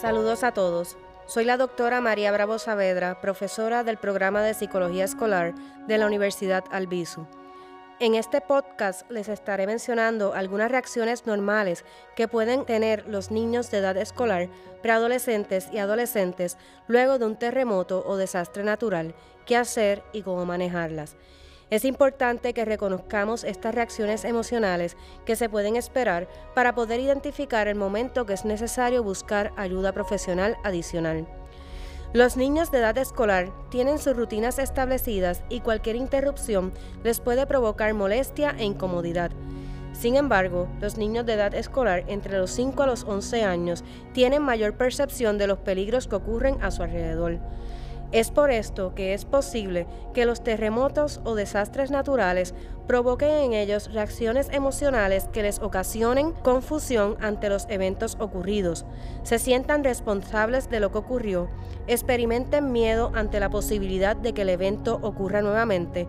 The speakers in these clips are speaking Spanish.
Saludos a todos. Soy la doctora María Bravo Saavedra, profesora del programa de Psicología Escolar de la Universidad Albizu. En este podcast les estaré mencionando algunas reacciones normales que pueden tener los niños de edad escolar, preadolescentes y adolescentes luego de un terremoto o desastre natural, qué hacer y cómo manejarlas. Es importante que reconozcamos estas reacciones emocionales que se pueden esperar para poder identificar el momento que es necesario buscar ayuda profesional adicional. Los niños de edad escolar tienen sus rutinas establecidas y cualquier interrupción les puede provocar molestia e incomodidad. Sin embargo, los niños de edad escolar entre los 5 a los 11 años tienen mayor percepción de los peligros que ocurren a su alrededor. Es por esto que es posible que los terremotos o desastres naturales provoquen en ellos reacciones emocionales que les ocasionen confusión ante los eventos ocurridos, se sientan responsables de lo que ocurrió, experimenten miedo ante la posibilidad de que el evento ocurra nuevamente,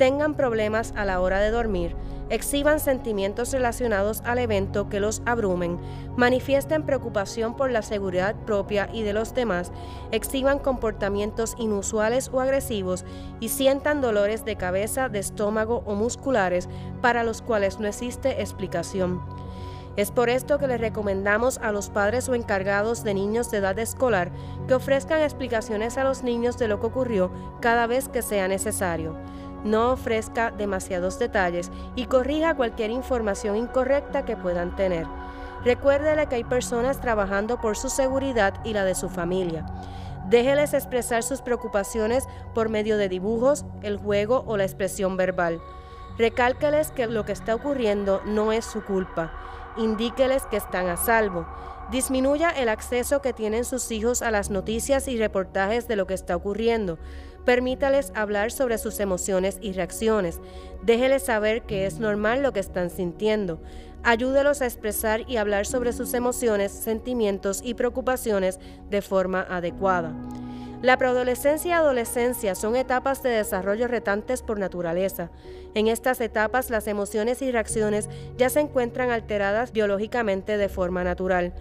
tengan problemas a la hora de dormir, exhiban sentimientos relacionados al evento que los abrumen, manifiesten preocupación por la seguridad propia y de los demás, exhiban comportamientos inusuales o agresivos y sientan dolores de cabeza, de estómago o musculares para los cuales no existe explicación. Es por esto que les recomendamos a los padres o encargados de niños de edad escolar que ofrezcan explicaciones a los niños de lo que ocurrió cada vez que sea necesario no ofrezca demasiados detalles y corrija cualquier información incorrecta que puedan tener. Recuérdele que hay personas trabajando por su seguridad y la de su familia. Déjeles expresar sus preocupaciones por medio de dibujos, el juego o la expresión verbal. Recálqueles que lo que está ocurriendo no es su culpa. Indíqueles que están a salvo. Disminuya el acceso que tienen sus hijos a las noticias y reportajes de lo que está ocurriendo. Permítales hablar sobre sus emociones y reacciones. Déjeles saber que es normal lo que están sintiendo. Ayúdelos a expresar y hablar sobre sus emociones, sentimientos y preocupaciones de forma adecuada. La preadolescencia y adolescencia son etapas de desarrollo retantes por naturaleza. En estas etapas las emociones y reacciones ya se encuentran alteradas biológicamente de forma natural.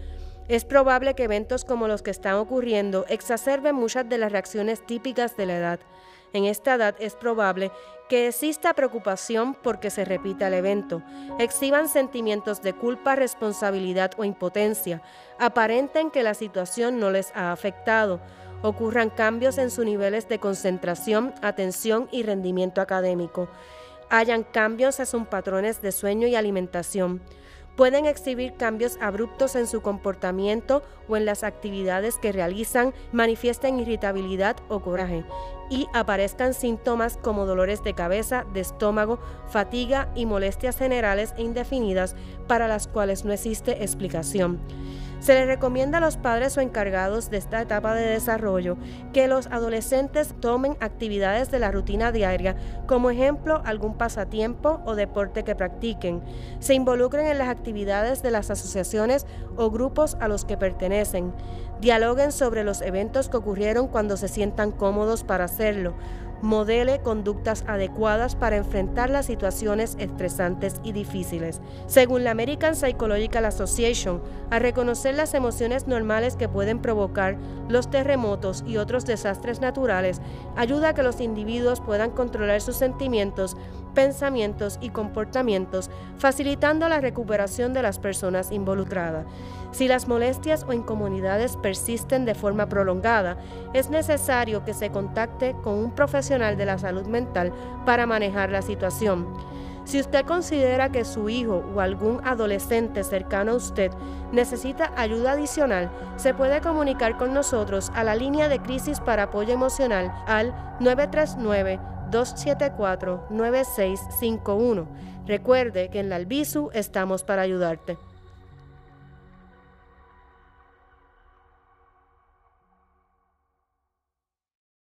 Es probable que eventos como los que están ocurriendo exacerben muchas de las reacciones típicas de la edad. En esta edad es probable que exista preocupación porque se repita el evento, exhiban sentimientos de culpa, responsabilidad o impotencia, aparenten que la situación no les ha afectado, ocurran cambios en sus niveles de concentración, atención y rendimiento académico, hayan cambios en sus patrones de sueño y alimentación, pueden exhibir cambios abruptos en su comportamiento o en las actividades que realizan, manifiesten irritabilidad o coraje y aparezcan síntomas como dolores de cabeza, de estómago, fatiga y molestias generales e indefinidas para las cuales no existe explicación. Se les recomienda a los padres o encargados de esta etapa de desarrollo que los adolescentes tomen actividades de la rutina diaria, como ejemplo algún pasatiempo o deporte que practiquen, se involucren en las actividades de las asociaciones o grupos a los que pertenecen, dialoguen sobre los eventos que ocurrieron cuando se sientan cómodos para hacerlo, modele conductas adecuadas para enfrentar las situaciones estresantes y difíciles. Según la American Psychological Association, a reconocer las emociones normales que pueden provocar los terremotos y otros desastres naturales, ayuda a que los individuos puedan controlar sus sentimientos, pensamientos y comportamientos, facilitando la recuperación de las personas involucradas. Si las molestias o incomodidades persisten de forma prolongada, es necesario que se contacte con un profesional de la salud mental para manejar la situación. Si usted considera que su hijo o algún adolescente cercano a usted necesita ayuda adicional, se puede comunicar con nosotros a la línea de crisis para apoyo emocional al 939-274-9651. Recuerde que en la Albisu estamos para ayudarte.